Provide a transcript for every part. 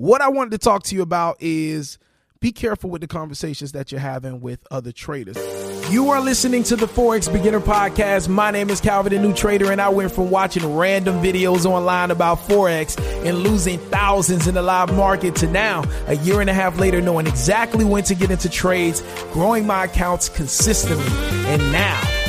What I wanted to talk to you about is be careful with the conversations that you're having with other traders. You are listening to the Forex Beginner Podcast. My name is Calvin, the new trader, and I went from watching random videos online about Forex and losing thousands in the live market to now, a year and a half later, knowing exactly when to get into trades, growing my accounts consistently, and now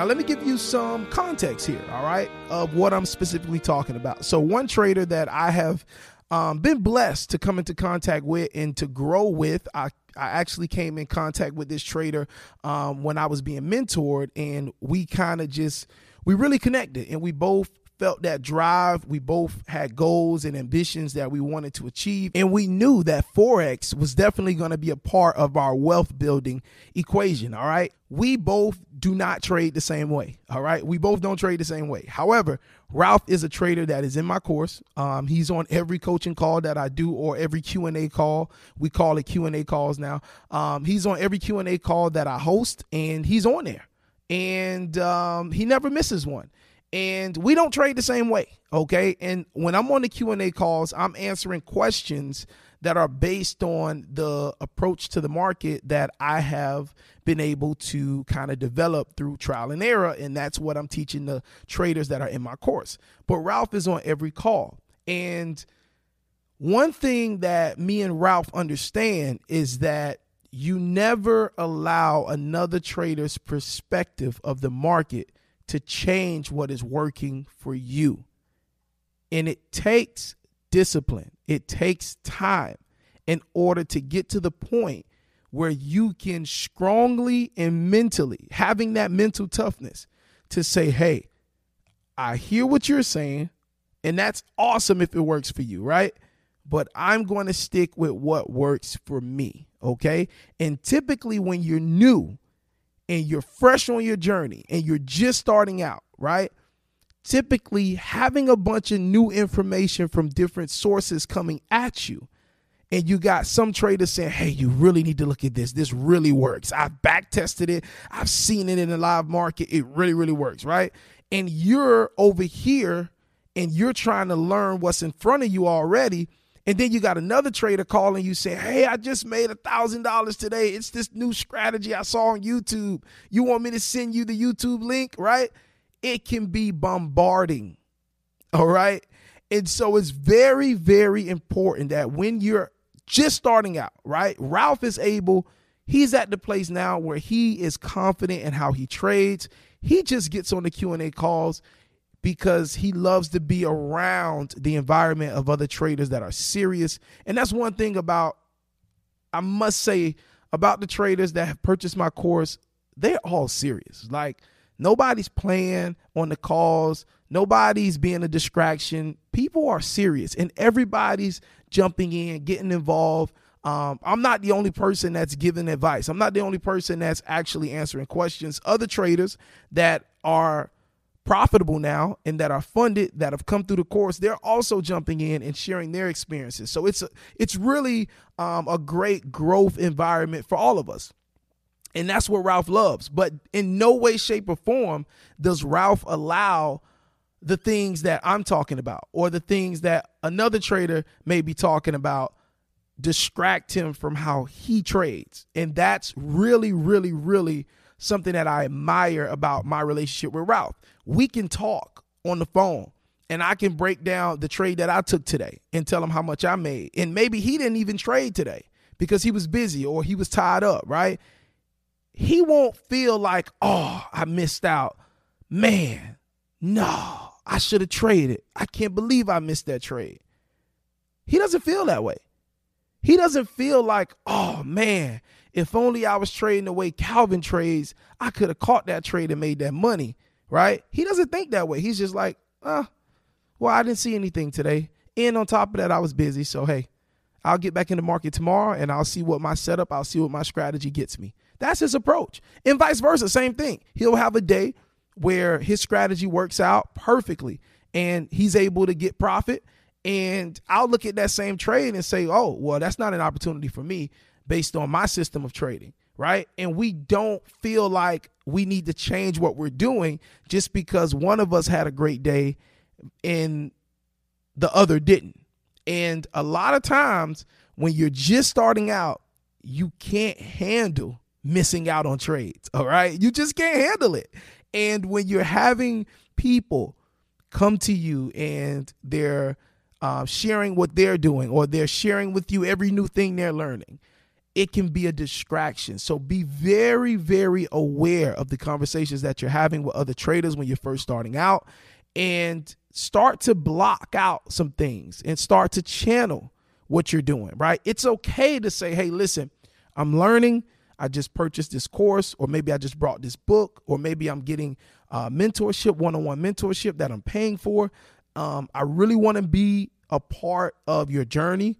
Now, let me give you some context here, all right, of what I'm specifically talking about. So, one trader that I have um, been blessed to come into contact with and to grow with, I, I actually came in contact with this trader um, when I was being mentored, and we kind of just, we really connected, and we both felt that drive. We both had goals and ambitions that we wanted to achieve. And we knew that Forex was definitely going to be a part of our wealth building equation. All right. We both do not trade the same way. All right. We both don't trade the same way. However, Ralph is a trader that is in my course. Um, he's on every coaching call that I do or every Q&A call. We call it Q&A calls now. Um, he's on every Q&A call that I host and he's on there. And um, he never misses one and we don't trade the same way okay? And when i'm on the q&a calls i'm answering questions that are based on the approach to the market that i have been able to kind of develop through trial and error and that's what i'm teaching the traders that are in my course. But ralph is on every call. And one thing that me and ralph understand is that you never allow another trader's perspective of the market to change what is working for you. And it takes discipline, it takes time in order to get to the point where you can strongly and mentally, having that mental toughness to say, hey, I hear what you're saying, and that's awesome if it works for you, right? But I'm going to stick with what works for me, okay? And typically, when you're new, and you're fresh on your journey and you're just starting out, right? Typically, having a bunch of new information from different sources coming at you, and you got some traders saying, Hey, you really need to look at this. This really works. I've back tested it, I've seen it in the live market. It really, really works, right? And you're over here and you're trying to learn what's in front of you already and then you got another trader calling you saying, Hey, I just made a thousand dollars today. It's this new strategy I saw on YouTube. You want me to send you the YouTube link, right? It can be bombarding. All right. And so it's very, very important that when you're just starting out, right? Ralph is able, he's at the place now where he is confident in how he trades. He just gets on the Q&A calls because he loves to be around the environment of other traders that are serious. And that's one thing about, I must say, about the traders that have purchased my course, they're all serious. Like, nobody's playing on the calls, nobody's being a distraction. People are serious, and everybody's jumping in, getting involved. Um, I'm not the only person that's giving advice. I'm not the only person that's actually answering questions. Other traders that are profitable now and that are funded that have come through the course they're also jumping in and sharing their experiences. So it's a, it's really um, a great growth environment for all of us. And that's what ralph loves. But in no way shape or form does ralph allow the things that i'm talking about or the things that another trader may be talking about distract him from how he trades. And that's really really really something that I admire about my relationship with Ralph. We can talk on the phone and I can break down the trade that I took today and tell him how much I made. And maybe he didn't even trade today because he was busy or he was tied up, right? He won't feel like, oh, I missed out. Man, no, I should have traded. I can't believe I missed that trade. He doesn't feel that way. He doesn't feel like, oh man, if only I was trading the way Calvin trades, I could have caught that trade and made that money, right? He doesn't think that way. He's just like, uh, well, I didn't see anything today. And on top of that, I was busy. So, hey, I'll get back in the market tomorrow and I'll see what my setup, I'll see what my strategy gets me. That's his approach. And vice versa, same thing. He'll have a day where his strategy works out perfectly and he's able to get profit. And I'll look at that same trade and say, oh, well, that's not an opportunity for me based on my system of trading, right? And we don't feel like we need to change what we're doing just because one of us had a great day and the other didn't. And a lot of times when you're just starting out, you can't handle missing out on trades. All right. You just can't handle it. And when you're having people come to you and they're uh, sharing what they're doing or they're sharing with you every new thing they're learning, it can be a distraction. So be very, very aware of the conversations that you're having with other traders when you're first starting out and start to block out some things and start to channel what you're doing, right? It's okay to say, hey, listen, I'm learning. I just purchased this course, or maybe I just brought this book, or maybe I'm getting uh, mentorship, one on one mentorship that I'm paying for. Um, I really want to be a part of your journey.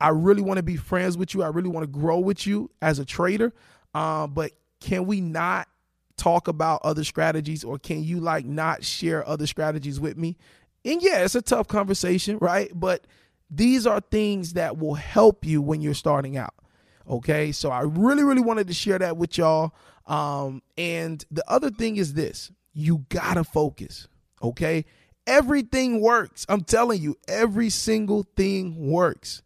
I really want to be friends with you. I really want to grow with you as a trader. Uh, but can we not talk about other strategies or can you like not share other strategies with me? And yeah, it's a tough conversation, right? But these are things that will help you when you're starting out. Okay. So I really, really wanted to share that with y'all. Um, and the other thing is this you gotta focus. Okay. Everything works. I'm telling you, every single thing works.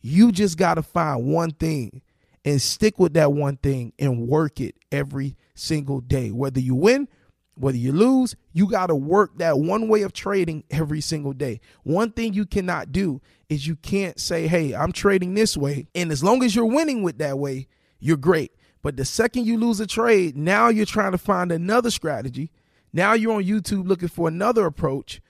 You just got to find one thing and stick with that one thing and work it every single day. Whether you win, whether you lose, you got to work that one way of trading every single day. One thing you cannot do is you can't say, hey, I'm trading this way. And as long as you're winning with that way, you're great. But the second you lose a trade, now you're trying to find another strategy. Now you're on YouTube looking for another approach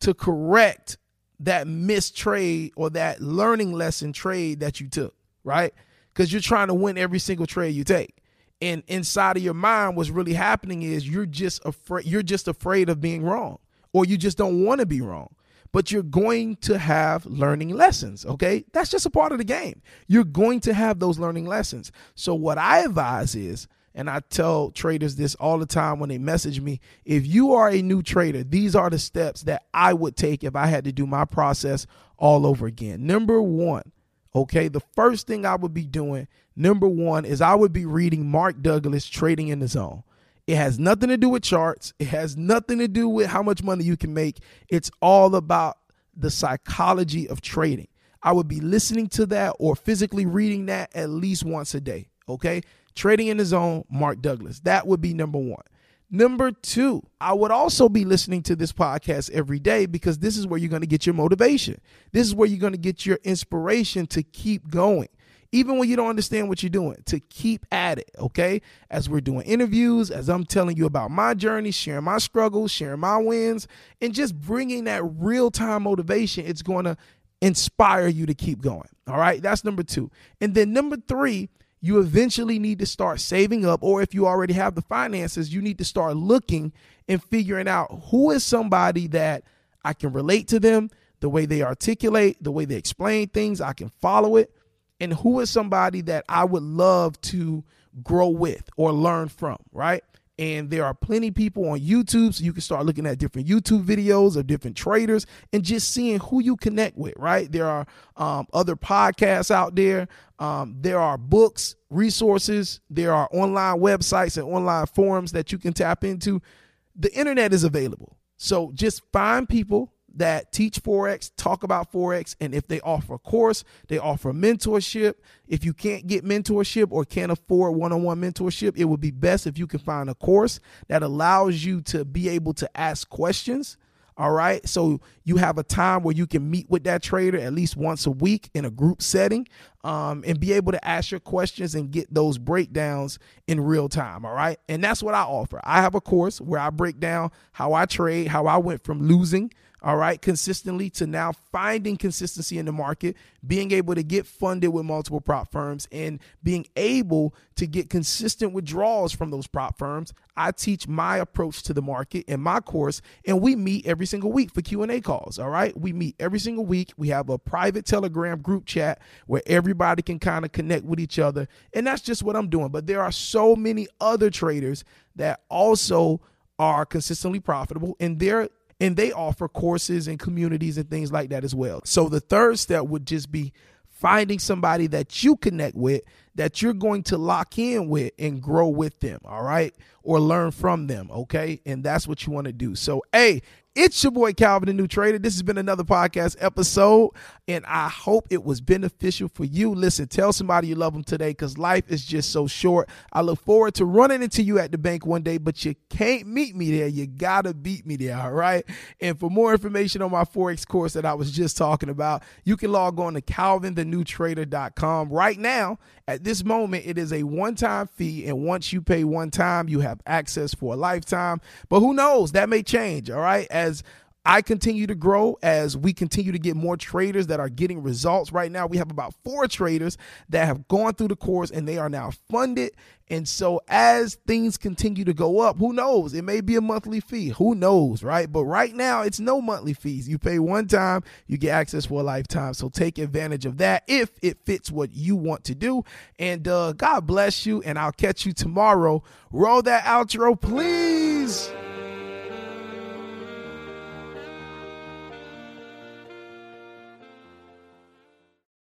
to correct that missed trade or that learning lesson trade that you took, right? Because you're trying to win every single trade you take. And inside of your mind, what's really happening is you're just afraid you're just afraid of being wrong, or you just don't want to be wrong. But you're going to have learning lessons, okay? That's just a part of the game. You're going to have those learning lessons. So what I advise is and I tell traders this all the time when they message me. If you are a new trader, these are the steps that I would take if I had to do my process all over again. Number one, okay, the first thing I would be doing, number one, is I would be reading Mark Douglas Trading in the Zone. It has nothing to do with charts, it has nothing to do with how much money you can make. It's all about the psychology of trading. I would be listening to that or physically reading that at least once a day. Okay. Trading in the Zone, Mark Douglas. That would be number one. Number two, I would also be listening to this podcast every day because this is where you're going to get your motivation. This is where you're going to get your inspiration to keep going. Even when you don't understand what you're doing, to keep at it, okay? As we're doing interviews, as I'm telling you about my journey, sharing my struggles, sharing my wins, and just bringing that real time motivation, it's going to inspire you to keep going. All right, that's number two. And then number three, you eventually need to start saving up, or if you already have the finances, you need to start looking and figuring out who is somebody that I can relate to them, the way they articulate, the way they explain things, I can follow it, and who is somebody that I would love to grow with or learn from, right? And there are plenty people on YouTube, so you can start looking at different YouTube videos of different traders and just seeing who you connect with, right? There are um, other podcasts out there. Um, there are books, resources. There are online websites and online forums that you can tap into. The internet is available. So just find people that teach Forex, talk about Forex, and if they offer a course, they offer mentorship. If you can't get mentorship or can't afford one on one mentorship, it would be best if you can find a course that allows you to be able to ask questions all right. So you have a time where you can meet with that trader at least once a week in a group setting um, and be able to ask your questions and get those breakdowns in real time. All right. And that's what I offer. I have a course where I break down how I trade, how I went from losing all right, consistently to now finding consistency in the market, being able to get funded with multiple prop firms and being able to get consistent withdrawals from those prop firms. I teach my approach to the market in my course and we meet every single week for Q&A calls, all right? We meet every single week. We have a private Telegram group chat where everybody can kind of connect with each other and that's just what I'm doing. But there are so many other traders that also are consistently profitable and they're and they offer courses and communities and things like that as well. So the third step would just be finding somebody that you connect with that you're going to lock in with and grow with them, all right? Or learn from them, okay? And that's what you want to do. So, hey, it's your boy Calvin, the new trader. This has been another podcast episode, and I hope it was beneficial for you. Listen, tell somebody you love them today because life is just so short. I look forward to running into you at the bank one day, but you can't meet me there. You gotta beat me there, all right? And for more information on my Forex course that I was just talking about, you can log on to calvinthenewtrader.com right now. At this moment, it is a one time fee, and once you pay one time, you have access for a lifetime. But who knows? That may change, all right? as I continue to grow as we continue to get more traders that are getting results. Right now, we have about four traders that have gone through the course and they are now funded. And so, as things continue to go up, who knows? It may be a monthly fee. Who knows, right? But right now, it's no monthly fees. You pay one time, you get access for a lifetime. So, take advantage of that if it fits what you want to do. And uh, God bless you. And I'll catch you tomorrow. Roll that outro, please.